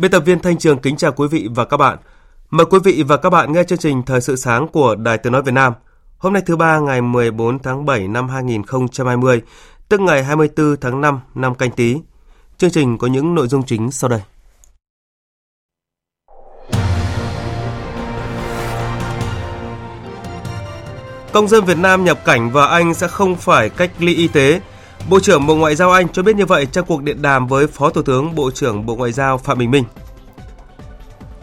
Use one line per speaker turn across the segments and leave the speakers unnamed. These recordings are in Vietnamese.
Biên tập viên Thanh Trường kính chào quý vị và các bạn. Mời quý vị và các bạn nghe chương trình Thời sự sáng của Đài Tiếng Nói Việt Nam. Hôm nay thứ ba ngày 14 tháng 7 năm 2020, tức ngày 24 tháng 5 năm canh tí. Chương trình có những nội dung chính sau đây. Công dân Việt Nam nhập cảnh vào Anh sẽ không phải cách ly y tế Bộ trưởng Bộ Ngoại giao Anh cho biết như vậy trong cuộc điện đàm với Phó Thủ tướng Bộ trưởng Bộ Ngoại giao Phạm Bình Minh.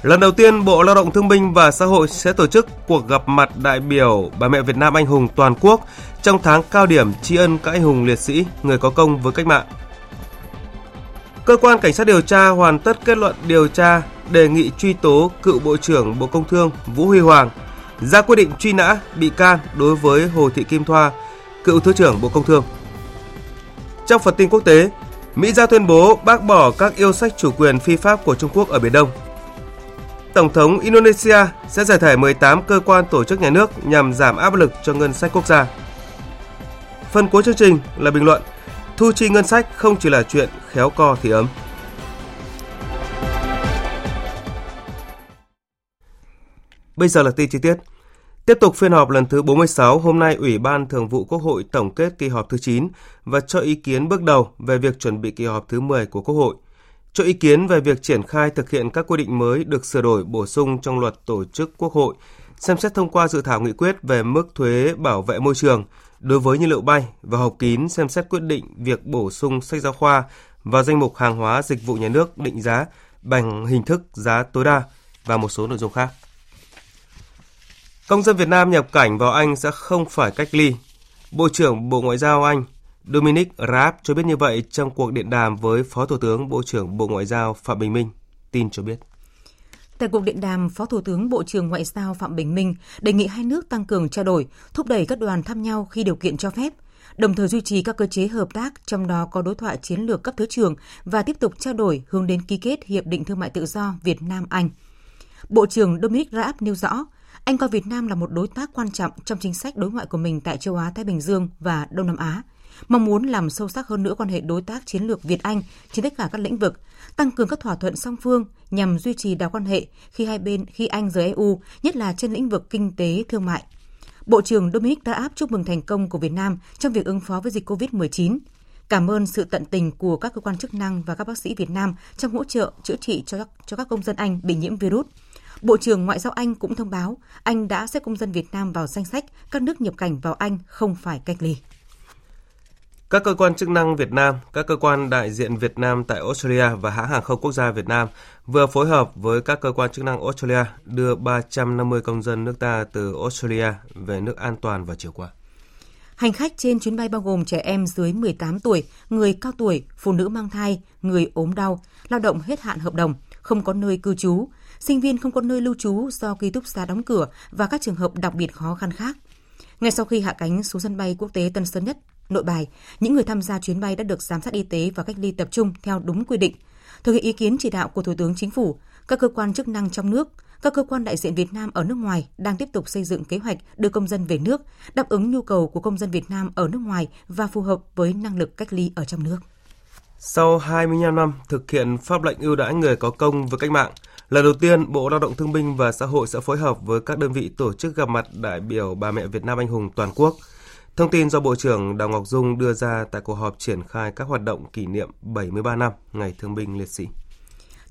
Lần đầu tiên, Bộ Lao động Thương binh và Xã hội sẽ tổ chức cuộc gặp mặt đại biểu bà mẹ Việt Nam anh hùng toàn quốc trong tháng cao điểm tri ân các anh hùng liệt sĩ, người có công với cách mạng. Cơ quan Cảnh sát điều tra hoàn tất kết luận điều tra đề nghị truy tố cựu Bộ trưởng Bộ Công Thương Vũ Huy Hoàng, ra quyết định truy nã bị can đối với Hồ Thị Kim Thoa, cựu Thứ trưởng Bộ Công Thương. Trong phần tin quốc tế, Mỹ ra tuyên bố bác bỏ các yêu sách chủ quyền phi pháp của Trung Quốc ở Biển Đông. Tổng thống Indonesia sẽ giải thể 18 cơ quan tổ chức nhà nước nhằm giảm áp lực cho ngân sách quốc gia. Phần cuối chương trình là bình luận Thu chi ngân sách không chỉ là chuyện khéo co thì ấm. Bây giờ là tin chi tiết. Tiếp tục phiên họp lần thứ 46, hôm nay Ủy ban Thường vụ Quốc hội tổng kết kỳ họp thứ 9 và cho ý kiến bước đầu về việc chuẩn bị kỳ họp thứ 10 của Quốc hội. Cho ý kiến về việc triển khai thực hiện các quy định mới được sửa đổi bổ sung trong luật tổ chức Quốc hội, xem xét thông qua dự thảo nghị quyết về mức thuế bảo vệ môi trường đối với nhiên liệu bay và họp kín xem xét quyết định việc bổ sung sách giáo khoa và danh mục hàng hóa dịch vụ nhà nước định giá bằng hình thức giá tối đa và một số nội dung khác. Công dân Việt Nam nhập cảnh vào Anh sẽ không phải cách ly. Bộ trưởng Bộ Ngoại giao Anh Dominic Raab cho biết như vậy trong cuộc điện đàm với Phó Thủ tướng Bộ trưởng Bộ Ngoại giao Phạm Bình Minh. Tin cho biết.
Tại cuộc điện đàm, Phó Thủ tướng Bộ trưởng Ngoại giao Phạm Bình Minh đề nghị hai nước tăng cường trao đổi, thúc đẩy các đoàn thăm nhau khi điều kiện cho phép, đồng thời duy trì các cơ chế hợp tác, trong đó có đối thoại chiến lược cấp thứ trưởng và tiếp tục trao đổi hướng đến ký kết Hiệp định Thương mại Tự do Việt Nam-Anh. Bộ trưởng Dominic Raab nêu rõ, anh coi Việt Nam là một đối tác quan trọng trong chính sách đối ngoại của mình tại châu Á Thái Bình Dương và Đông Nam Á, mong muốn làm sâu sắc hơn nữa quan hệ đối tác chiến lược Việt Anh trên tất cả các lĩnh vực, tăng cường các thỏa thuận song phương nhằm duy trì đà quan hệ khi hai bên khi Anh rời EU, nhất là trên lĩnh vực kinh tế thương mại. Bộ trưởng Dominic đã áp chúc mừng thành công của Việt Nam trong việc ứng phó với dịch COVID-19. Cảm ơn sự tận tình của các cơ quan chức năng và các bác sĩ Việt Nam trong hỗ trợ chữa trị cho các, cho các công dân Anh bị nhiễm virus. Bộ trưởng Ngoại giao Anh cũng thông báo Anh đã xếp công dân Việt Nam vào danh sách các nước nhập cảnh vào Anh không phải cách ly.
Các cơ quan chức năng Việt Nam, các cơ quan đại diện Việt Nam tại Australia và hãng hàng không quốc gia Việt Nam vừa phối hợp với các cơ quan chức năng Australia đưa 350 công dân nước ta từ Australia về nước an toàn vào chiều qua.
Hành khách trên chuyến bay bao gồm trẻ em dưới 18 tuổi, người cao tuổi, phụ nữ mang thai, người ốm đau, lao động hết hạn hợp đồng, không có nơi cư trú, sinh viên không có nơi lưu trú do ký túc xá đóng cửa và các trường hợp đặc biệt khó khăn khác. Ngay sau khi hạ cánh xuống sân bay quốc tế Tân Sơn Nhất, Nội Bài, những người tham gia chuyến bay đã được giám sát y tế và cách ly tập trung theo đúng quy định. Thực hiện ý kiến chỉ đạo của Thủ tướng Chính phủ, các cơ quan chức năng trong nước, các cơ quan đại diện Việt Nam ở nước ngoài đang tiếp tục xây dựng kế hoạch đưa công dân về nước, đáp ứng nhu cầu của công dân Việt Nam ở nước ngoài và phù hợp với năng lực cách ly ở trong nước.
Sau 25 năm thực hiện pháp lệnh ưu đãi người có công với cách mạng, Lần đầu tiên, Bộ Lao động Thương binh và Xã hội sẽ phối hợp với các đơn vị tổ chức gặp mặt đại biểu bà mẹ Việt Nam anh hùng toàn quốc. Thông tin do Bộ trưởng Đào Ngọc Dung đưa ra tại cuộc họp triển khai các hoạt động kỷ niệm 73 năm Ngày Thương binh Liệt sĩ.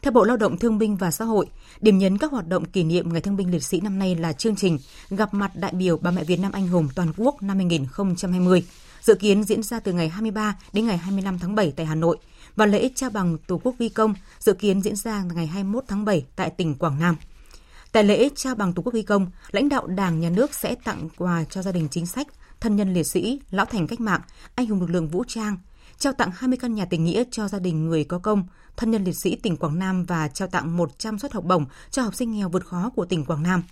Theo Bộ Lao động Thương binh và Xã hội, điểm nhấn các hoạt động kỷ niệm Ngày Thương binh Liệt sĩ năm nay là chương trình Gặp mặt đại biểu bà mẹ Việt Nam anh hùng toàn quốc năm 2020 dự kiến diễn ra từ ngày 23 đến ngày 25 tháng 7 tại Hà Nội và lễ trao bằng Tổ quốc ghi công dự kiến diễn ra ngày 21 tháng 7 tại tỉnh Quảng Nam. Tại lễ trao bằng Tổ quốc ghi công, lãnh đạo Đảng, Nhà nước sẽ tặng quà cho gia đình chính sách, thân nhân liệt sĩ, lão thành cách mạng, anh hùng lực lượng vũ trang, trao tặng 20 căn nhà tình nghĩa cho gia đình người có công, thân nhân liệt sĩ tỉnh Quảng Nam và trao tặng 100 suất học bổng cho học sinh nghèo vượt khó của tỉnh Quảng Nam.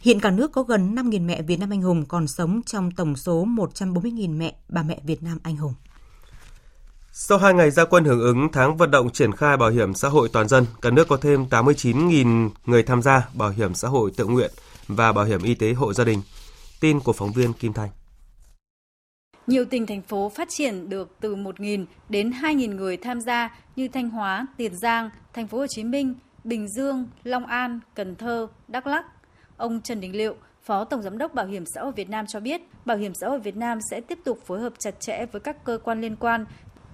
Hiện cả nước có gần 5.000 mẹ Việt Nam anh hùng còn sống trong tổng số 140.000 mẹ bà mẹ Việt Nam anh hùng.
Sau 2 ngày gia quân hưởng ứng tháng vận động triển khai bảo hiểm xã hội toàn dân, cả nước có thêm 89.000 người tham gia bảo hiểm xã hội tự nguyện và bảo hiểm y tế hộ gia đình. Tin của phóng viên Kim Thanh.
Nhiều tỉnh thành phố phát triển được từ 1.000 đến 2.000 người tham gia như Thanh Hóa, Tiền Giang, Thành phố Hồ Chí Minh, Bình Dương, Long An, Cần Thơ, Đắk Lắk. Ông Trần Đình Liệu, Phó Tổng Giám đốc Bảo hiểm xã hội Việt Nam cho biết, Bảo hiểm xã hội Việt Nam sẽ tiếp tục phối hợp chặt chẽ với các cơ quan liên quan,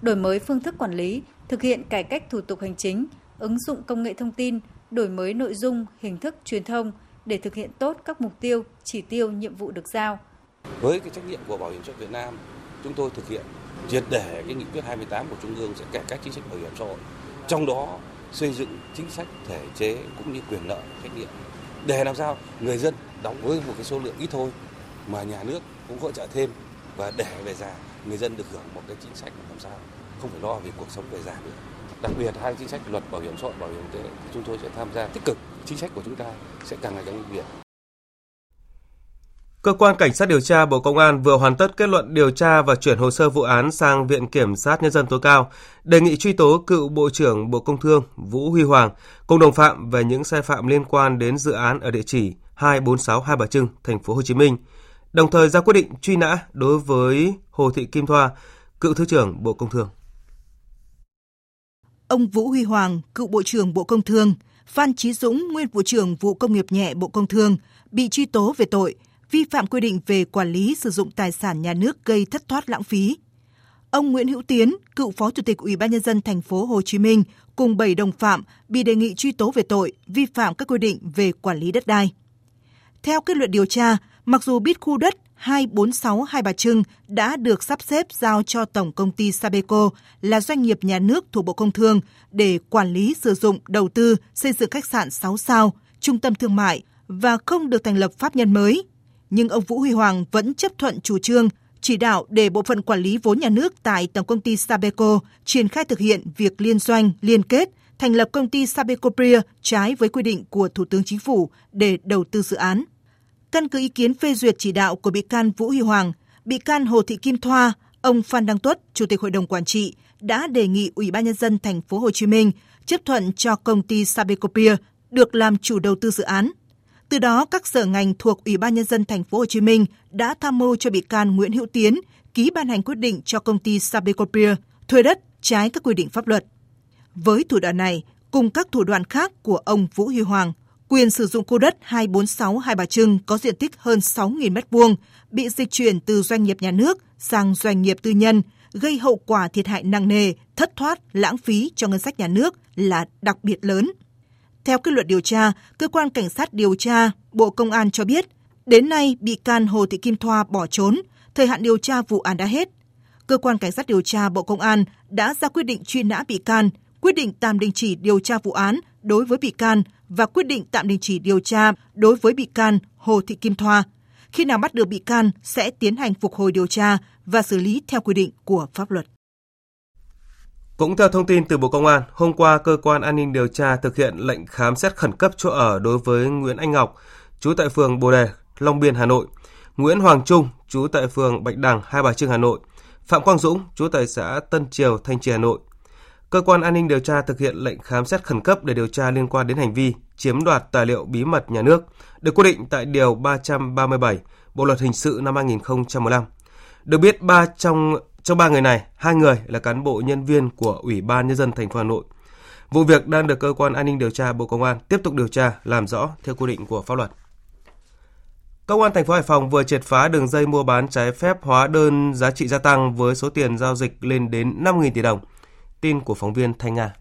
đổi mới phương thức quản lý, thực hiện cải cách thủ tục hành chính, ứng dụng công nghệ thông tin, đổi mới nội dung, hình thức truyền thông để thực hiện tốt các mục tiêu, chỉ tiêu, nhiệm vụ được giao –
với cái trách nhiệm của Bảo hiểm xã hội Việt Nam, chúng tôi thực hiện triệt để cái nghị quyết 28 của Trung ương sẽ cải cách chính sách bảo hiểm xã hội. Trong đó xây dựng chính sách thể chế cũng như quyền lợi trách nhiệm để làm sao người dân đóng với một cái số lượng ít thôi mà nhà nước cũng hỗ trợ thêm và để về già người dân được hưởng một cái chính sách làm sao không phải lo về cuộc sống về già nữa. Đặc biệt hai chính sách luật bảo hiểm xã hội bảo hiểm y tế chúng tôi sẽ tham gia tích cực. Chính sách của chúng ta sẽ càng ngày càng ưu việt.
Cơ quan Cảnh sát điều tra Bộ Công an vừa hoàn tất kết luận điều tra và chuyển hồ sơ vụ án sang Viện Kiểm sát Nhân dân tối cao, đề nghị truy tố cựu Bộ trưởng Bộ Công Thương Vũ Huy Hoàng cùng đồng phạm về những sai phạm liên quan đến dự án ở địa chỉ 246 Hai Bà Trưng, thành phố Hồ Chí Minh. Đồng thời ra quyết định truy nã đối với Hồ Thị Kim Thoa, cựu Thứ trưởng Bộ Công Thương.
Ông Vũ Huy Hoàng, cựu Bộ trưởng Bộ Công Thương, Phan Chí Dũng, nguyên Bộ trưởng Vụ Công nghiệp nhẹ Bộ Công Thương, bị truy tố về tội – vi phạm quy định về quản lý sử dụng tài sản nhà nước gây thất thoát lãng phí. Ông Nguyễn Hữu Tiến, cựu Phó Chủ tịch Ủy ban nhân dân thành phố Hồ Chí Minh cùng 7 đồng phạm bị đề nghị truy tố về tội vi phạm các quy định về quản lý đất đai. Theo kết luận điều tra, mặc dù biết khu đất 246 Hai Bà Trưng đã được sắp xếp giao cho Tổng công ty Sabeco là doanh nghiệp nhà nước thuộc Bộ Công Thương để quản lý sử dụng đầu tư xây dựng khách sạn 6 sao, trung tâm thương mại và không được thành lập pháp nhân mới nhưng ông Vũ Huy Hoàng vẫn chấp thuận chủ trương chỉ đạo để bộ phận quản lý vốn nhà nước tại Tổng công ty Sabeco triển khai thực hiện việc liên doanh, liên kết, thành lập công ty Sabeco Pria trái với quy định của Thủ tướng Chính phủ để đầu tư dự án. Căn cứ ý kiến phê duyệt chỉ đạo của bị can Vũ Huy Hoàng, bị can Hồ Thị Kim Thoa, ông Phan Đăng Tuất, Chủ tịch Hội đồng Quản trị, đã đề nghị Ủy ban nhân dân thành phố Hồ Chí Minh chấp thuận cho công ty Sabecopia được làm chủ đầu tư dự án từ đó, các sở ngành thuộc Ủy ban nhân dân thành phố Hồ Chí Minh đã tham mưu cho bị can Nguyễn Hữu Tiến ký ban hành quyết định cho công ty Sabecopia thuê đất trái các quy định pháp luật. Với thủ đoạn này, cùng các thủ đoạn khác của ông Vũ Huy Hoàng, quyền sử dụng khu đất 246 Hai Bà Trưng có diện tích hơn 6.000 m2 bị dịch chuyển từ doanh nghiệp nhà nước sang doanh nghiệp tư nhân, gây hậu quả thiệt hại nặng nề, thất thoát, lãng phí cho ngân sách nhà nước là đặc biệt lớn. Theo kết luận điều tra, cơ quan cảnh sát điều tra Bộ Công an cho biết, đến nay bị can Hồ Thị Kim Thoa bỏ trốn, thời hạn điều tra vụ án đã hết. Cơ quan cảnh sát điều tra Bộ Công an đã ra quyết định truy nã bị can, quyết định tạm đình chỉ điều tra vụ án đối với bị can và quyết định tạm đình chỉ điều tra đối với bị can Hồ Thị Kim Thoa. Khi nào bắt được bị can sẽ tiến hành phục hồi điều tra và xử lý theo quy định của pháp luật.
Cũng theo thông tin từ Bộ Công an, hôm qua cơ quan an ninh điều tra thực hiện lệnh khám xét khẩn cấp chỗ ở đối với Nguyễn Anh Ngọc, trú tại phường Bồ Đề, Long Biên, Hà Nội, Nguyễn Hoàng Trung, trú tại phường Bạch Đằng, Hai Bà Trưng, Hà Nội, Phạm Quang Dũng, trú tại xã Tân Triều, Thanh Trì, Hà Nội. Cơ quan an ninh điều tra thực hiện lệnh khám xét khẩn cấp để điều tra liên quan đến hành vi chiếm đoạt tài liệu bí mật nhà nước, được quy định tại Điều 337 Bộ Luật Hình sự năm 2015. Được biết, ba trong trong ba người này, hai người là cán bộ nhân viên của Ủy ban nhân dân thành phố Hà Nội. Vụ việc đang được cơ quan an ninh điều tra Bộ Công an tiếp tục điều tra làm rõ theo quy định của pháp luật. Công an thành phố Hải Phòng vừa triệt phá đường dây mua bán trái phép hóa đơn giá trị gia tăng với số tiền giao dịch lên đến 5.000 tỷ đồng. Tin của phóng viên Thanh Nga.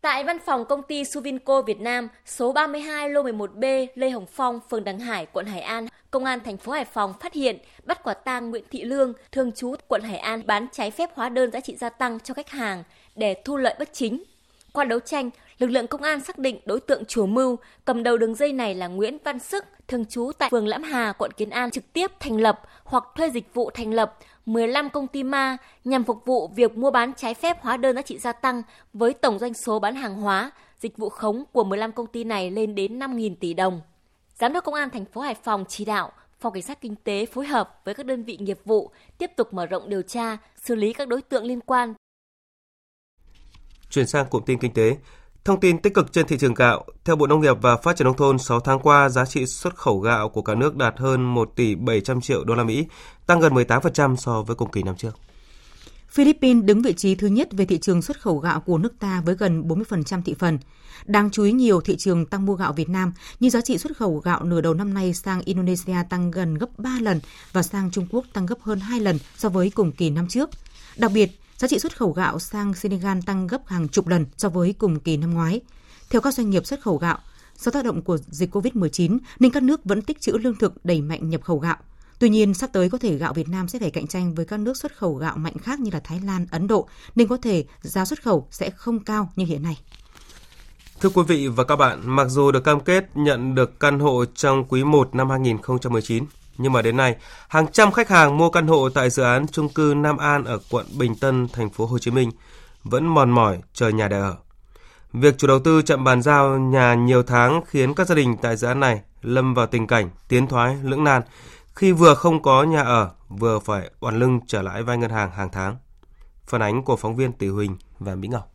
Tại văn phòng công ty Suvinco Việt Nam, số 32 lô 11B Lê Hồng Phong, phường Đằng Hải, quận Hải An, Công an thành phố Hải Phòng phát hiện bắt quả tang Nguyễn Thị Lương, thường trú quận Hải An bán trái phép hóa đơn giá trị gia tăng cho khách hàng để thu lợi bất chính. Qua đấu tranh, lực lượng công an xác định đối tượng chủ mưu cầm đầu đường dây này là Nguyễn Văn Sức, thường trú tại phường Lãm Hà, quận Kiến An trực tiếp thành lập hoặc thuê dịch vụ thành lập 15 công ty ma nhằm phục vụ việc mua bán trái phép hóa đơn giá trị gia tăng với tổng doanh số bán hàng hóa, dịch vụ khống của 15 công ty này lên đến 5.000 tỷ đồng. Giám đốc Công an thành phố Hải Phòng chỉ đạo Phòng Cảnh sát Kinh tế phối hợp với các đơn vị nghiệp vụ tiếp tục mở rộng điều tra, xử lý các đối tượng liên quan.
Chuyển sang cụm tin kinh tế, Thông tin tích cực trên thị trường gạo, theo Bộ Nông nghiệp và Phát triển nông thôn, 6 tháng qua giá trị xuất khẩu gạo của cả nước đạt hơn 1 tỷ 700 triệu đô la Mỹ, tăng gần 18% so với cùng kỳ năm trước.
Philippines đứng vị trí thứ nhất về thị trường xuất khẩu gạo của nước ta với gần 40% thị phần. Đáng chú ý nhiều thị trường tăng mua gạo Việt Nam như giá trị xuất khẩu gạo nửa đầu năm nay sang Indonesia tăng gần gấp 3 lần và sang Trung Quốc tăng gấp hơn 2 lần so với cùng kỳ năm trước. Đặc biệt, giá trị xuất khẩu gạo sang Senegal tăng gấp hàng chục lần so với cùng kỳ năm ngoái. Theo các doanh nghiệp xuất khẩu gạo, do tác động của dịch COVID-19 nên các nước vẫn tích trữ lương thực đẩy mạnh nhập khẩu gạo. Tuy nhiên, sắp tới có thể gạo Việt Nam sẽ phải cạnh tranh với các nước xuất khẩu gạo mạnh khác như là Thái Lan, Ấn Độ, nên có thể giá xuất khẩu sẽ không cao như hiện nay.
Thưa quý vị và các bạn, mặc dù được cam kết nhận được căn hộ trong quý 1 năm 2019, nhưng mà đến nay, hàng trăm khách hàng mua căn hộ tại dự án chung cư Nam An ở quận Bình Tân, thành phố Hồ Chí Minh vẫn mòn mỏi chờ nhà để ở. Việc chủ đầu tư chậm bàn giao nhà nhiều tháng khiến các gia đình tại dự án này lâm vào tình cảnh tiến thoái lưỡng nan khi vừa không có nhà ở, vừa phải oằn lưng trở lại vay ngân hàng hàng tháng. Phản ánh của phóng viên Tỷ Huỳnh và Mỹ Ngọc.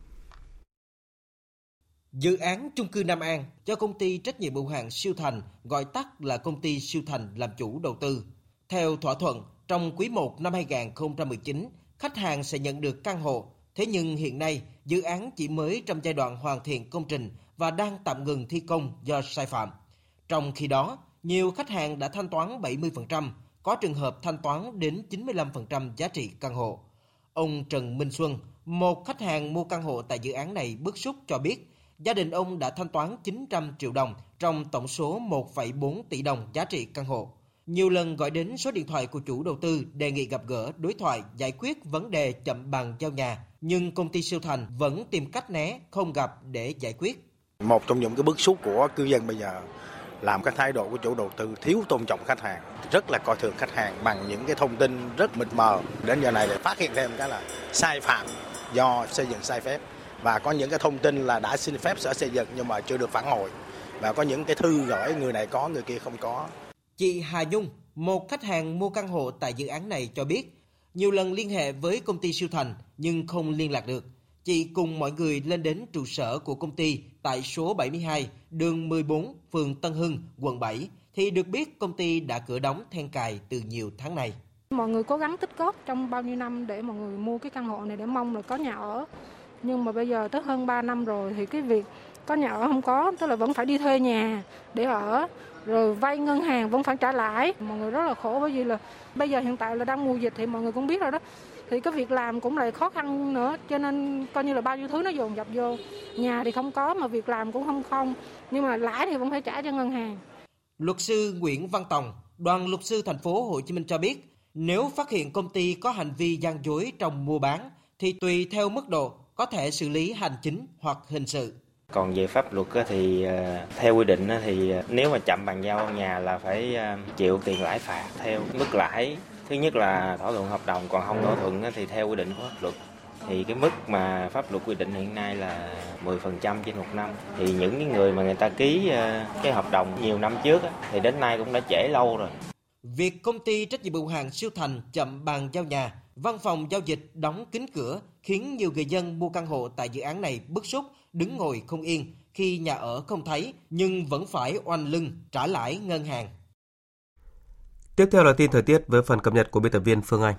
Dự án chung cư Nam An do công ty trách nhiệm hữu hạn Siêu Thành, gọi tắt là công ty Siêu Thành làm chủ đầu tư. Theo thỏa thuận, trong quý 1 năm 2019, khách hàng sẽ nhận được căn hộ. Thế nhưng hiện nay, dự án chỉ mới trong giai đoạn hoàn thiện công trình và đang tạm ngừng thi công do sai phạm. Trong khi đó, nhiều khách hàng đã thanh toán 70%, có trường hợp thanh toán đến 95% giá trị căn hộ. Ông Trần Minh Xuân, một khách hàng mua căn hộ tại dự án này bức xúc cho biết, gia đình ông đã thanh toán 900 triệu đồng trong tổng số 1,4 tỷ đồng giá trị căn hộ. Nhiều lần gọi đến số điện thoại của chủ đầu tư đề nghị gặp gỡ, đối thoại, giải quyết vấn đề chậm bàn giao nhà, nhưng công ty siêu thành vẫn tìm cách né, không gặp để giải quyết.
Một trong những cái bức xúc của cư dân bây giờ làm các thái độ của chủ đầu tư thiếu tôn trọng khách hàng, rất là coi thường khách hàng bằng những cái thông tin rất mịt mờ. Đến giờ này để phát hiện thêm cái là sai phạm do xây dựng sai phép và có những cái thông tin là đã xin phép sở xây dựng nhưng mà chưa được phản hồi và có những cái thư gửi người này có người kia không có.
Chị Hà Nhung, một khách hàng mua căn hộ tại dự án này cho biết, nhiều lần liên hệ với công ty siêu thành nhưng không liên lạc được. Chị cùng mọi người lên đến trụ sở của công ty tại số 72, đường 14, phường Tân Hưng, quận 7 thì được biết công ty đã cửa đóng then cài từ nhiều tháng nay.
Mọi người cố gắng tích góp trong bao nhiêu năm để mọi người mua cái căn hộ này để mong là có nhà ở. Nhưng mà bây giờ tới hơn 3 năm rồi thì cái việc có nhà ở không có, tức là vẫn phải đi thuê nhà để ở rồi vay ngân hàng vẫn phải trả lãi. Mọi người rất là khổ bởi vì là bây giờ hiện tại là đang mùa dịch thì mọi người cũng biết rồi đó. Thì cái việc làm cũng lại khó khăn nữa cho nên coi như là bao nhiêu thứ nó dồn dập vô. Nhà thì không có mà việc làm cũng không không nhưng mà lãi thì vẫn phải trả cho ngân hàng.
Luật sư Nguyễn Văn Tòng đoàn luật sư thành phố Hồ Chí Minh cho biết nếu phát hiện công ty có hành vi gian dối trong mua bán thì tùy theo mức độ có thể xử lý hành chính hoặc hình sự.
Còn về pháp luật thì ờ, theo quy định thì ờ, nếu mà chậm bàn giao nhà là phải ờ, chịu tiền lãi phạt theo mức lãi. Thứ nhất là thỏa thuận hợp đồng còn không thỏa thuận thì theo quy định của pháp luật. Thì cái mức mà pháp luật quy định hiện nay là 10% trên một năm. Thì những cái người mà người ta ký cái hợp đồng nhiều năm trước thì đến nay cũng đã trễ lâu rồi.
Việc công ty trách nhiệm hữu hạn siêu thành chậm bàn giao nhà, văn phòng giao dịch đóng kín cửa khiến nhiều người dân mua căn hộ tại dự án này bức xúc đứng ngồi không yên khi nhà ở không thấy nhưng vẫn phải oanh lưng trả lãi ngân hàng.
Tiếp theo là tin thời tiết với phần cập nhật của biên tập viên Phương Anh.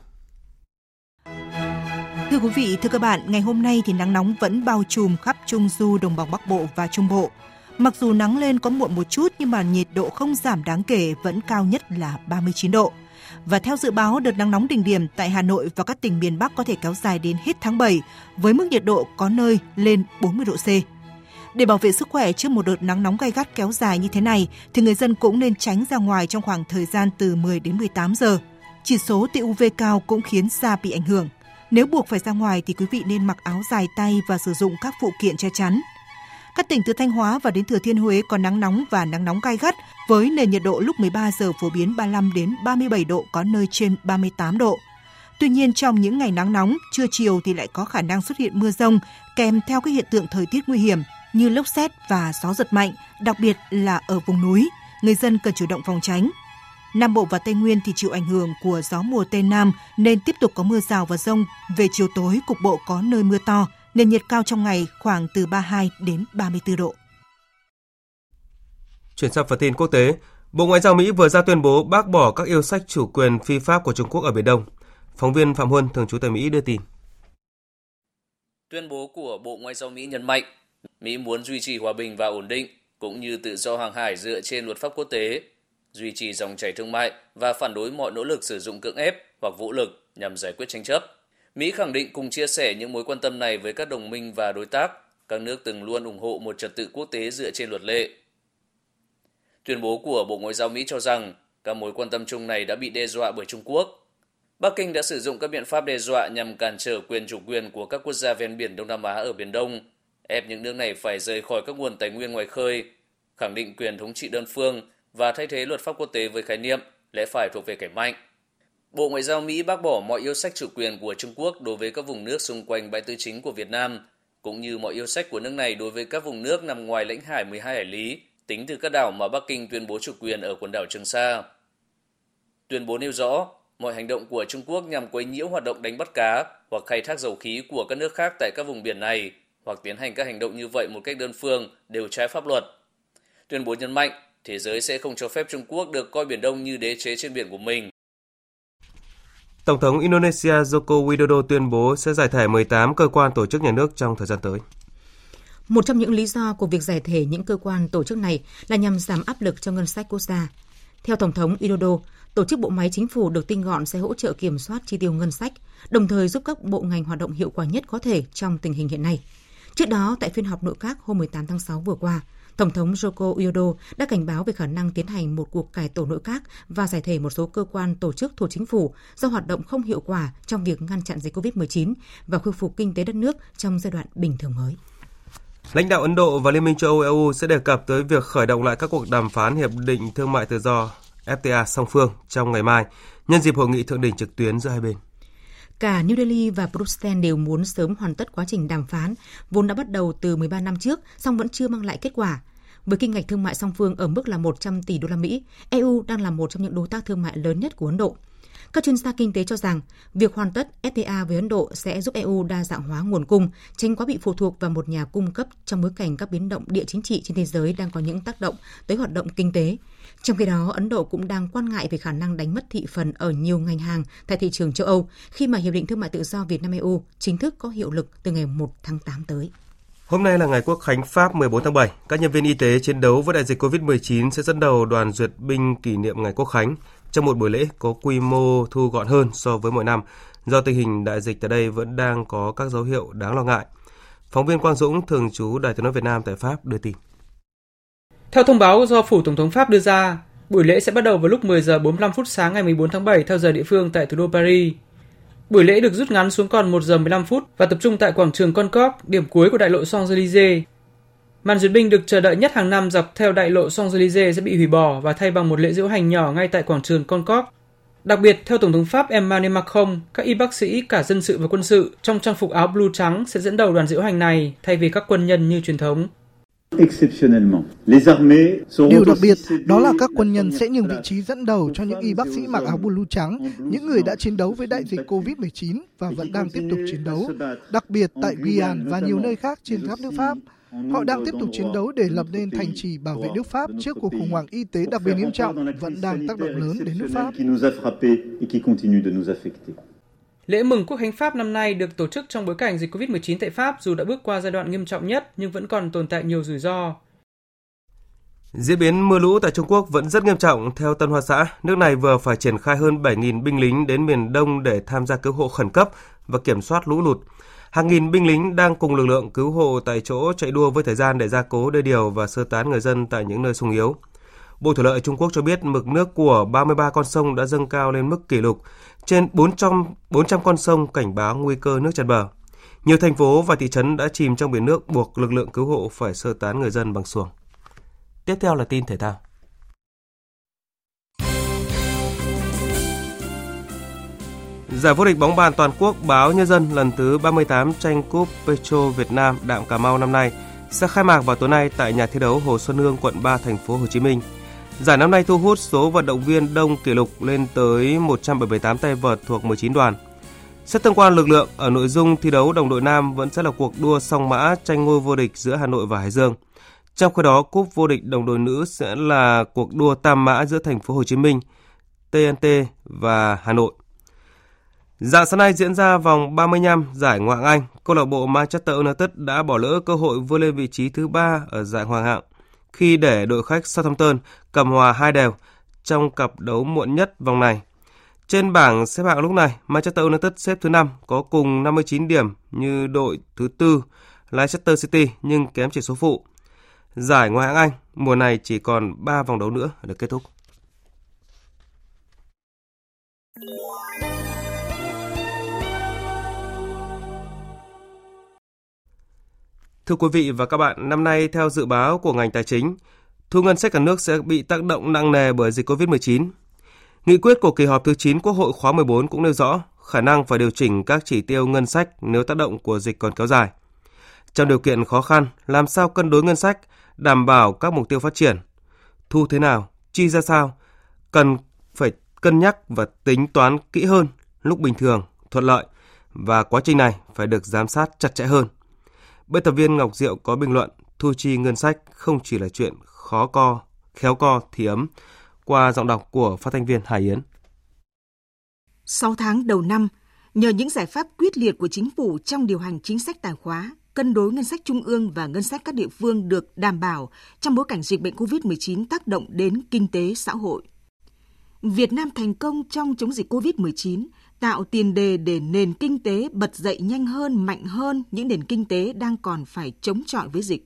Thưa quý vị, thưa các bạn, ngày hôm nay thì nắng nóng vẫn bao trùm khắp Trung Du, Đồng bằng Bắc Bộ và Trung Bộ. Mặc dù nắng lên có muộn một chút nhưng mà nhiệt độ không giảm đáng kể, vẫn cao nhất là 39 độ. Và theo dự báo, đợt nắng nóng đỉnh điểm tại Hà Nội và các tỉnh miền Bắc có thể kéo dài đến hết tháng 7 với mức nhiệt độ có nơi lên 40 độ C.
Để bảo vệ sức khỏe trước một đợt nắng nóng gay gắt kéo dài như thế này thì người dân cũng nên tránh ra ngoài trong khoảng thời gian từ 10 đến 18 giờ. Chỉ số tia UV cao cũng khiến da bị ảnh hưởng. Nếu buộc phải ra ngoài thì quý vị nên mặc áo dài tay và sử dụng các phụ kiện che chắn. Các tỉnh từ Thanh Hóa và đến Thừa Thiên Huế có nắng nóng và nắng nóng gai gắt với nền nhiệt độ lúc 13 giờ phổ biến 35 đến 37 độ có nơi trên 38 độ. Tuy nhiên trong những ngày nắng nóng, trưa chiều thì lại có khả năng xuất hiện mưa rông kèm theo các hiện tượng thời tiết nguy hiểm như lốc xét và gió giật mạnh, đặc biệt là ở vùng núi. Người dân cần chủ động phòng tránh. Nam Bộ và Tây Nguyên thì chịu ảnh hưởng của gió mùa Tây Nam nên tiếp tục có mưa rào và rông. Về chiều tối, cục bộ có nơi mưa to, nền nhiệt cao trong ngày khoảng từ 32 đến 34 độ.
Chuyển sang phần tin quốc tế, Bộ Ngoại giao Mỹ vừa ra tuyên bố bác bỏ các yêu sách chủ quyền phi pháp của Trung Quốc ở Biển Đông. Phóng viên Phạm Huân, thường trú tại Mỹ đưa tin.
Tuyên bố của Bộ Ngoại giao Mỹ nhấn mạnh, Mỹ muốn duy trì hòa bình và ổn định, cũng như tự do hàng hải dựa trên luật pháp quốc tế, duy trì dòng chảy thương mại và phản đối mọi nỗ lực sử dụng cưỡng ép hoặc vũ lực nhằm giải quyết tranh chấp. Mỹ khẳng định cùng chia sẻ những mối quan tâm này với các đồng minh và đối tác, các nước từng luôn ủng hộ một trật tự quốc tế dựa trên luật lệ. Tuyên bố của Bộ Ngoại giao Mỹ cho rằng các mối quan tâm chung này đã bị đe dọa bởi Trung Quốc. Bắc Kinh đã sử dụng các biện pháp đe dọa nhằm cản trở quyền chủ quyền của các quốc gia ven biển Đông Nam Á ở Biển Đông, ép những nước này phải rời khỏi các nguồn tài nguyên ngoài khơi, khẳng định quyền thống trị đơn phương và thay thế luật pháp quốc tế với khái niệm lẽ phải thuộc về kẻ mạnh. Bộ Ngoại giao Mỹ bác bỏ mọi yêu sách chủ quyền của Trung Quốc đối với các vùng nước xung quanh bãi tư chính của Việt Nam, cũng như mọi yêu sách của nước này đối với các vùng nước nằm ngoài lãnh hải 12 hải lý, tính từ các đảo mà Bắc Kinh tuyên bố chủ quyền ở quần đảo Trường Sa. Tuyên bố nêu rõ, mọi hành động của Trung Quốc nhằm quấy nhiễu hoạt động đánh bắt cá hoặc khai thác dầu khí của các nước khác tại các vùng biển này hoặc tiến hành các hành động như vậy một cách đơn phương đều trái pháp luật. Tuyên bố nhấn mạnh, thế giới sẽ không cho phép Trung Quốc được coi Biển Đông như đế chế trên biển của mình.
Tổng thống Indonesia Joko Widodo tuyên bố sẽ giải thể 18 cơ quan tổ chức nhà nước trong thời gian tới.
Một trong những lý do của việc giải thể những cơ quan tổ chức này là nhằm giảm áp lực cho ngân sách quốc gia. Theo Tổng thống Widodo, tổ chức bộ máy chính phủ được tinh gọn sẽ hỗ trợ kiểm soát chi tiêu ngân sách, đồng thời giúp các bộ ngành hoạt động hiệu quả nhất có thể trong tình hình hiện nay. Trước đó, tại phiên họp nội các hôm 18 tháng 6 vừa qua, Tổng thống Joko Widodo đã cảnh báo về khả năng tiến hành một cuộc cải tổ nội các và giải thể một số cơ quan tổ chức thuộc chính phủ do hoạt động không hiệu quả trong việc ngăn chặn dịch COVID-19 và khôi phục kinh tế đất nước trong giai đoạn bình thường mới.
Lãnh đạo Ấn Độ và Liên minh châu Âu EU sẽ đề cập tới việc khởi động lại các cuộc đàm phán hiệp định thương mại tự do FTA song phương trong ngày mai, nhân dịp hội nghị thượng đỉnh trực tuyến giữa hai bên.
Cả New Delhi và Bruxelles đều muốn sớm hoàn tất quá trình đàm phán, vốn đã bắt đầu từ 13 năm trước, song vẫn chưa mang lại kết quả. Với kinh ngạch thương mại song phương ở mức là 100 tỷ đô la Mỹ, EU đang là một trong những đối tác thương mại lớn nhất của Ấn Độ. Các chuyên gia kinh tế cho rằng việc hoàn tất FTA với Ấn Độ sẽ giúp EU đa dạng hóa nguồn cung, tránh quá bị phụ thuộc vào một nhà cung cấp trong bối cảnh các biến động địa chính trị trên thế giới đang có những tác động tới hoạt động kinh tế. Trong khi đó, Ấn Độ cũng đang quan ngại về khả năng đánh mất thị phần ở nhiều ngành hàng tại thị trường châu Âu khi mà Hiệp định Thương mại Tự do Việt Nam-EU chính thức có hiệu lực từ ngày 1 tháng 8 tới.
Hôm nay là ngày Quốc khánh Pháp 14 tháng 7. Các nhân viên y tế chiến đấu với đại dịch COVID-19 sẽ dẫn đầu đoàn duyệt binh kỷ niệm ngày Quốc khánh trong một buổi lễ có quy mô thu gọn hơn so với mọi năm do tình hình đại dịch tại đây vẫn đang có các dấu hiệu đáng lo ngại. Phóng viên Quang Dũng, thường trú Đài tiếng nói Việt Nam tại Pháp đưa tin.
Theo thông báo do Phủ Tổng thống Pháp đưa ra, buổi lễ sẽ bắt đầu vào lúc 10 giờ 45 phút sáng ngày 14 tháng 7 theo giờ địa phương tại thủ đô Paris. Buổi lễ được rút ngắn xuống còn 1 giờ 15 phút và tập trung tại quảng trường Concorde, điểm cuối của đại lộ Champs-Élysées. Màn duyệt binh được chờ đợi nhất hàng năm dọc theo đại lộ Champs-Élysées sẽ bị hủy bỏ và thay bằng một lễ diễu hành nhỏ ngay tại quảng trường Concorde. Đặc biệt, theo Tổng thống Pháp Emmanuel Macron, các y bác sĩ cả dân sự và quân sự trong trang phục áo blue trắng sẽ dẫn đầu đoàn diễu hành này thay vì các quân nhân như truyền thống.
Điều đặc biệt đó là các quân nhân sẽ nhường vị trí dẫn đầu cho những y bác sĩ mặc áo blue trắng, những người đã chiến đấu với đại dịch COVID-19 và vẫn đang tiếp tục chiến đấu, đặc biệt tại Guyane và nhiều nơi khác trên khắp nước Pháp. Họ đang tiếp tục chiến đấu để lập nên thành trì bảo vệ nước Pháp trước cuộc khủng hoảng y tế đặc biệt nghiêm trọng vẫn đang tác động lớn đến nước Pháp.
Lễ mừng Quốc khánh Pháp năm nay được tổ chức trong bối cảnh dịch COVID-19 tại Pháp dù đã bước qua giai đoạn nghiêm trọng nhất nhưng vẫn còn tồn tại nhiều rủi ro.
Diễn biến mưa lũ tại Trung Quốc vẫn rất nghiêm trọng. Theo Tân Hoa Xã, nước này vừa phải triển khai hơn 7.000 binh lính đến miền Đông để tham gia cứu hộ khẩn cấp và kiểm soát lũ lụt. Hàng nghìn binh lính đang cùng lực lượng cứu hộ tại chỗ chạy đua với thời gian để gia cố đê điều và sơ tán người dân tại những nơi sung yếu. Bộ Thủy lợi Trung Quốc cho biết mực nước của 33 con sông đã dâng cao lên mức kỷ lục, trên 400, 400 con sông cảnh báo nguy cơ nước tràn bờ. Nhiều thành phố và thị trấn đã chìm trong biển nước buộc lực lượng cứu hộ phải sơ tán người dân bằng xuồng. Tiếp theo là tin thể thao. Giải vô địch bóng bàn toàn quốc báo Nhân dân lần thứ 38 tranh cúp Petro Việt Nam Đạm Cà Mau năm nay sẽ khai mạc vào tối nay tại nhà thi đấu Hồ Xuân Hương, quận 3, thành phố Hồ Chí Minh. Giải năm nay thu hút số vận động viên đông kỷ lục lên tới 178 tay vợt thuộc 19 đoàn. Xét tương quan lực lượng ở nội dung thi đấu đồng đội nam vẫn sẽ là cuộc đua song mã tranh ngôi vô địch giữa Hà Nội và Hải Dương. Trong khi đó, cúp vô địch đồng đội nữ sẽ là cuộc đua tam mã giữa thành phố Hồ Chí Minh, TNT và Hà Nội. Dạng sáng nay diễn ra vòng 35 giải Ngoại hạng Anh, câu lạc bộ Manchester United đã bỏ lỡ cơ hội vươn lên vị trí thứ ba ở giải Hoàng hạng khi để đội khách Southampton cầm hòa hai đều trong cặp đấu muộn nhất vòng này. Trên bảng xếp hạng lúc này, Manchester United xếp thứ 5 có cùng 59 điểm như đội thứ tư Leicester City nhưng kém chỉ số phụ. Giải Ngoại hạng Anh mùa này chỉ còn 3 vòng đấu nữa được kết thúc. Thưa quý vị và các bạn, năm nay theo dự báo của ngành tài chính, thu ngân sách cả nước sẽ bị tác động nặng nề bởi dịch COVID-19. Nghị quyết của kỳ họp thứ 9 Quốc hội khóa 14 cũng nêu rõ khả năng phải điều chỉnh các chỉ tiêu ngân sách nếu tác động của dịch còn kéo dài. Trong điều kiện khó khăn, làm sao cân đối ngân sách, đảm bảo các mục tiêu phát triển, thu thế nào, chi ra sao, cần phải cân nhắc và tính toán kỹ hơn lúc bình thường, thuận lợi và quá trình này phải được giám sát chặt chẽ hơn. Biên tập viên Ngọc Diệu có bình luận thu chi ngân sách không chỉ là chuyện khó co, khéo co thì ấm qua giọng đọc của phát thanh viên Hải Yến.
6 tháng đầu năm, nhờ những giải pháp quyết liệt của chính phủ trong điều hành chính sách tài khóa, cân đối ngân sách trung ương và ngân sách các địa phương được đảm bảo trong bối cảnh dịch bệnh COVID-19 tác động đến kinh tế xã hội. Việt Nam thành công trong chống dịch COVID-19 tạo tiền đề để nền kinh tế bật dậy nhanh hơn, mạnh hơn những nền kinh tế đang còn phải chống chọi với dịch.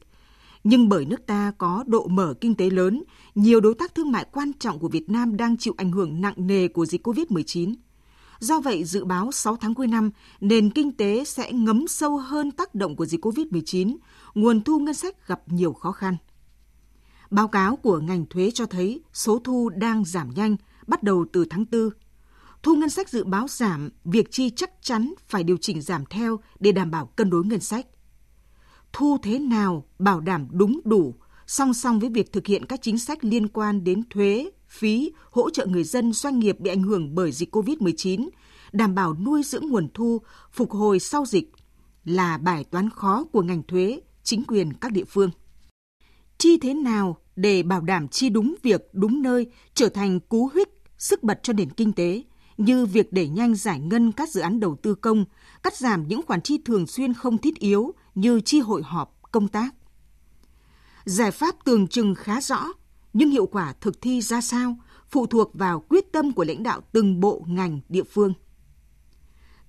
Nhưng bởi nước ta có độ mở kinh tế lớn, nhiều đối tác thương mại quan trọng của Việt Nam đang chịu ảnh hưởng nặng nề của dịch COVID-19. Do vậy, dự báo 6 tháng cuối năm, nền kinh tế sẽ ngấm sâu hơn tác động của dịch COVID-19, nguồn thu ngân sách gặp nhiều khó khăn. Báo cáo của ngành thuế cho thấy số thu đang giảm nhanh, bắt đầu từ tháng 4 thu ngân sách dự báo giảm, việc chi chắc chắn phải điều chỉnh giảm theo để đảm bảo cân đối ngân sách. Thu thế nào bảo đảm đúng đủ, song song với việc thực hiện các chính sách liên quan đến thuế, phí, hỗ trợ người dân doanh nghiệp bị ảnh hưởng bởi dịch COVID-19, đảm bảo nuôi dưỡng nguồn thu, phục hồi sau dịch là bài toán khó của ngành thuế, chính quyền các địa phương. Chi thế nào để bảo đảm chi đúng việc, đúng nơi, trở thành cú hích, sức bật cho nền kinh tế, như việc đẩy nhanh giải ngân các dự án đầu tư công, cắt giảm những khoản chi thường xuyên không thiết yếu như chi hội họp, công tác. Giải pháp tường chừng khá rõ, nhưng hiệu quả thực thi ra sao phụ thuộc vào quyết tâm của lãnh đạo từng bộ ngành địa phương.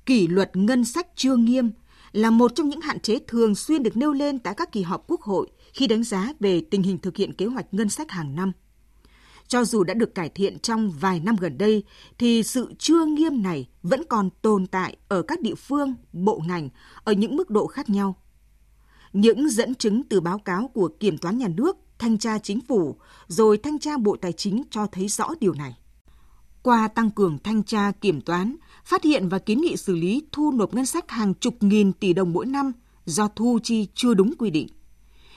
Kỷ luật ngân sách chưa nghiêm là một trong những hạn chế thường xuyên được nêu lên tại các kỳ họp Quốc hội khi đánh giá về tình hình thực hiện kế hoạch ngân sách hàng năm. Cho dù đã được cải thiện trong vài năm gần đây, thì sự chưa nghiêm này vẫn còn tồn tại ở các địa phương, bộ ngành ở những mức độ khác nhau. Những dẫn chứng từ báo cáo của Kiểm toán Nhà nước, Thanh tra Chính phủ, rồi Thanh tra Bộ Tài chính cho thấy rõ điều này. Qua tăng cường thanh tra kiểm toán, phát hiện và kiến nghị xử lý thu nộp ngân sách hàng chục nghìn tỷ đồng mỗi năm do thu chi chưa đúng quy định.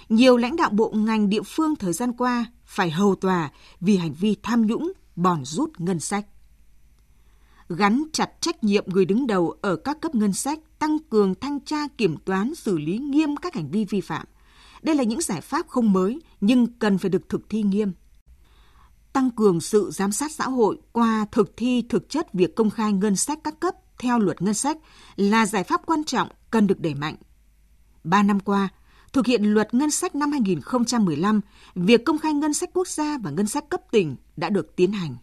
Nhiều lãnh đạo bộ ngành địa phương thời gian qua phải hầu tòa vì hành vi tham nhũng, bòn rút ngân sách. Gắn chặt trách nhiệm người đứng đầu ở các cấp ngân sách, tăng cường thanh tra kiểm toán xử lý nghiêm các hành vi vi phạm. Đây là những giải pháp không mới nhưng cần phải được thực thi nghiêm. Tăng cường sự giám sát xã hội qua thực thi thực chất việc công khai ngân sách các cấp theo luật ngân sách là giải pháp quan trọng cần được đẩy mạnh. Ba năm qua, Thực hiện luật ngân sách năm 2015, việc công khai ngân sách quốc gia và ngân sách cấp tỉnh đã được tiến hành.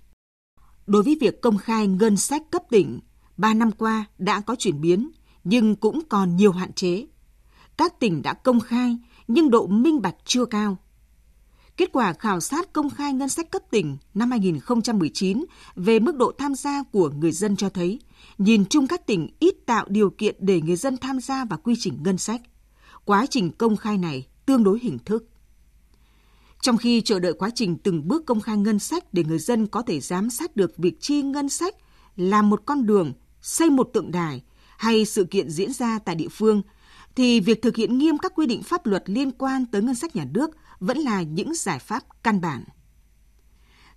Đối với việc công khai ngân sách cấp tỉnh, 3 năm qua đã có chuyển biến, nhưng cũng còn nhiều hạn chế. Các tỉnh đã công khai, nhưng độ minh bạch chưa cao. Kết quả khảo sát công khai ngân sách cấp tỉnh năm 2019 về mức độ tham gia của người dân cho thấy, nhìn chung các tỉnh ít tạo điều kiện để người dân tham gia vào quy trình ngân sách. Quá trình công khai này tương đối hình thức. Trong khi chờ đợi quá trình từng bước công khai ngân sách để người dân có thể giám sát được việc chi ngân sách làm một con đường, xây một tượng đài hay sự kiện diễn ra tại địa phương, thì việc thực hiện nghiêm các quy định pháp luật liên quan tới ngân sách nhà nước vẫn là những giải pháp căn bản.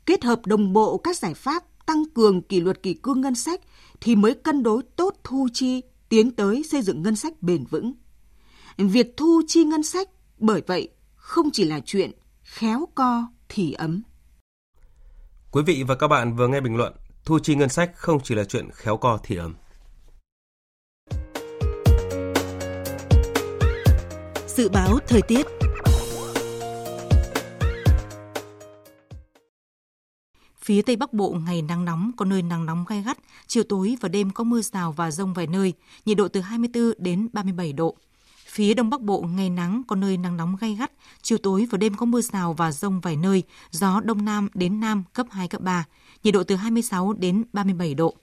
Kết hợp đồng bộ các giải pháp tăng cường kỷ luật kỷ cương ngân sách thì mới cân đối tốt thu chi tiến tới xây dựng ngân sách bền vững. Việc thu chi ngân sách bởi vậy không chỉ là chuyện khéo co thì ấm.
Quý vị và các bạn vừa nghe bình luận thu chi ngân sách không chỉ là chuyện khéo co thì ấm.
Dự báo thời tiết
Phía Tây Bắc Bộ ngày nắng nóng, có nơi nắng nóng gai gắt, chiều tối và đêm có mưa rào và rông vài nơi, nhiệt độ từ 24 đến 37 độ. Phía Đông Bắc Bộ ngày nắng, có nơi nắng nóng gai gắt, chiều tối và đêm có mưa rào và rông vài nơi, gió Đông Nam đến Nam cấp 2, cấp 3, nhiệt độ từ 26 đến 37 độ.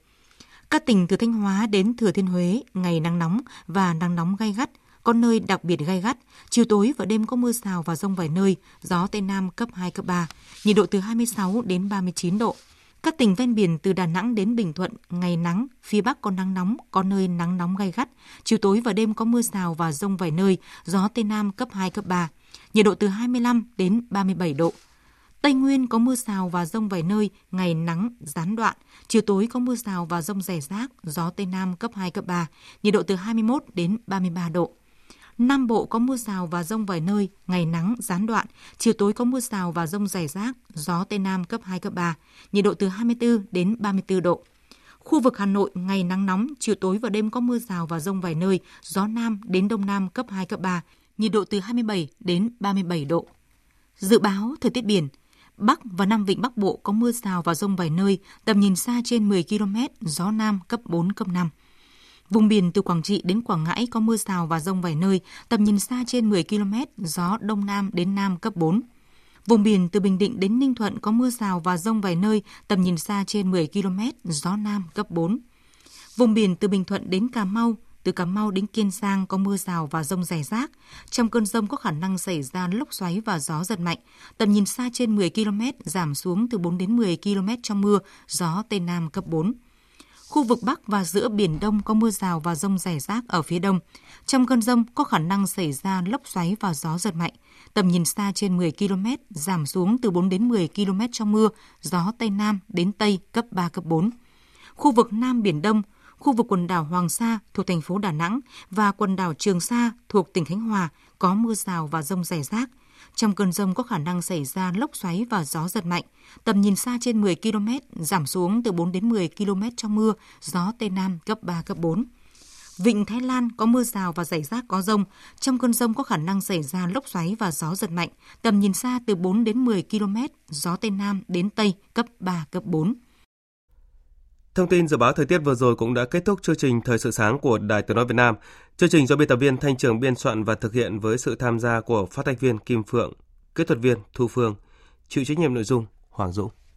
Các tỉnh từ Thanh Hóa đến Thừa Thiên Huế, ngày nắng nóng và nắng nóng gai gắt, có nơi đặc biệt gai gắt, chiều tối và đêm có mưa rào và rông vài nơi, gió Tây Nam cấp 2, cấp 3, nhiệt độ từ 26 đến 39 độ. Các tỉnh ven biển từ Đà Nẵng đến Bình Thuận, ngày nắng, phía Bắc có nắng nóng, có nơi nắng nóng gai gắt, chiều tối và đêm có mưa rào và rông vài nơi, gió Tây Nam cấp 2, cấp 3, nhiệt độ từ 25 đến 37 độ. Tây Nguyên có mưa rào và rông vài nơi, ngày nắng, gián đoạn, chiều tối có mưa rào và rông rải rác, gió Tây Nam cấp 2, cấp 3, nhiệt độ từ 21 đến 33 độ. Nam Bộ có mưa rào và rông vài nơi, ngày nắng, gián đoạn, chiều tối có mưa rào và rông rải rác, gió Tây Nam cấp 2, cấp 3, nhiệt độ từ 24 đến 34 độ. Khu vực Hà Nội ngày nắng nóng, chiều tối và đêm có mưa rào và rông vài nơi, gió Nam đến Đông Nam cấp 2, cấp 3, nhiệt độ từ 27 đến 37 độ. Dự báo thời tiết biển, Bắc và Nam Vịnh Bắc Bộ có mưa rào và rông vài nơi, tầm nhìn xa trên 10 km, gió Nam cấp 4, cấp 5. Vùng biển từ Quảng Trị đến Quảng Ngãi có mưa rào và rông vài nơi, tầm nhìn xa trên 10 km, gió Đông Nam đến Nam cấp 4. Vùng biển từ Bình Định đến Ninh Thuận có mưa rào và rông vài nơi, tầm nhìn xa trên 10 km, gió Nam cấp 4. Vùng biển từ Bình Thuận đến Cà Mau, từ Cà Mau đến Kiên Giang có mưa rào và rông rải rác. Trong cơn rông có khả năng xảy ra lốc xoáy và gió giật mạnh. Tầm nhìn xa trên 10 km, giảm xuống từ 4 đến 10 km trong mưa, gió Tây Nam cấp 4. Khu vực Bắc và giữa Biển Đông có mưa rào và rông rải rác ở phía đông. Trong cơn rông có khả năng xảy ra lốc xoáy và gió giật mạnh. Tầm nhìn xa trên 10 km, giảm xuống từ 4 đến 10 km trong mưa, gió Tây Nam đến Tây cấp 3, cấp 4. Khu vực Nam Biển Đông, khu vực quần đảo Hoàng Sa thuộc thành phố Đà Nẵng và quần đảo Trường Sa thuộc tỉnh Khánh Hòa có mưa rào và rông rải rác. Trong cơn rông có khả năng xảy ra lốc xoáy và gió giật mạnh. Tầm nhìn xa trên 10 km, giảm xuống từ 4 đến 10 km trong mưa, gió Tây Nam cấp 3, cấp 4. Vịnh Thái Lan có mưa rào và rải rác có rông. Trong cơn rông có khả năng xảy ra lốc xoáy và gió giật mạnh. Tầm nhìn xa từ 4 đến 10 km, gió Tây Nam đến Tây cấp 3, cấp 4.
Thông tin dự báo thời tiết vừa rồi cũng đã kết thúc chương trình Thời sự sáng của Đài Tiếng nói Việt Nam. Chương trình do biên tập viên Thanh Trường biên soạn và thực hiện với sự tham gia của phát thanh viên Kim Phượng, kỹ thuật viên Thu Phương, chịu trách nhiệm nội dung Hoàng Dũng.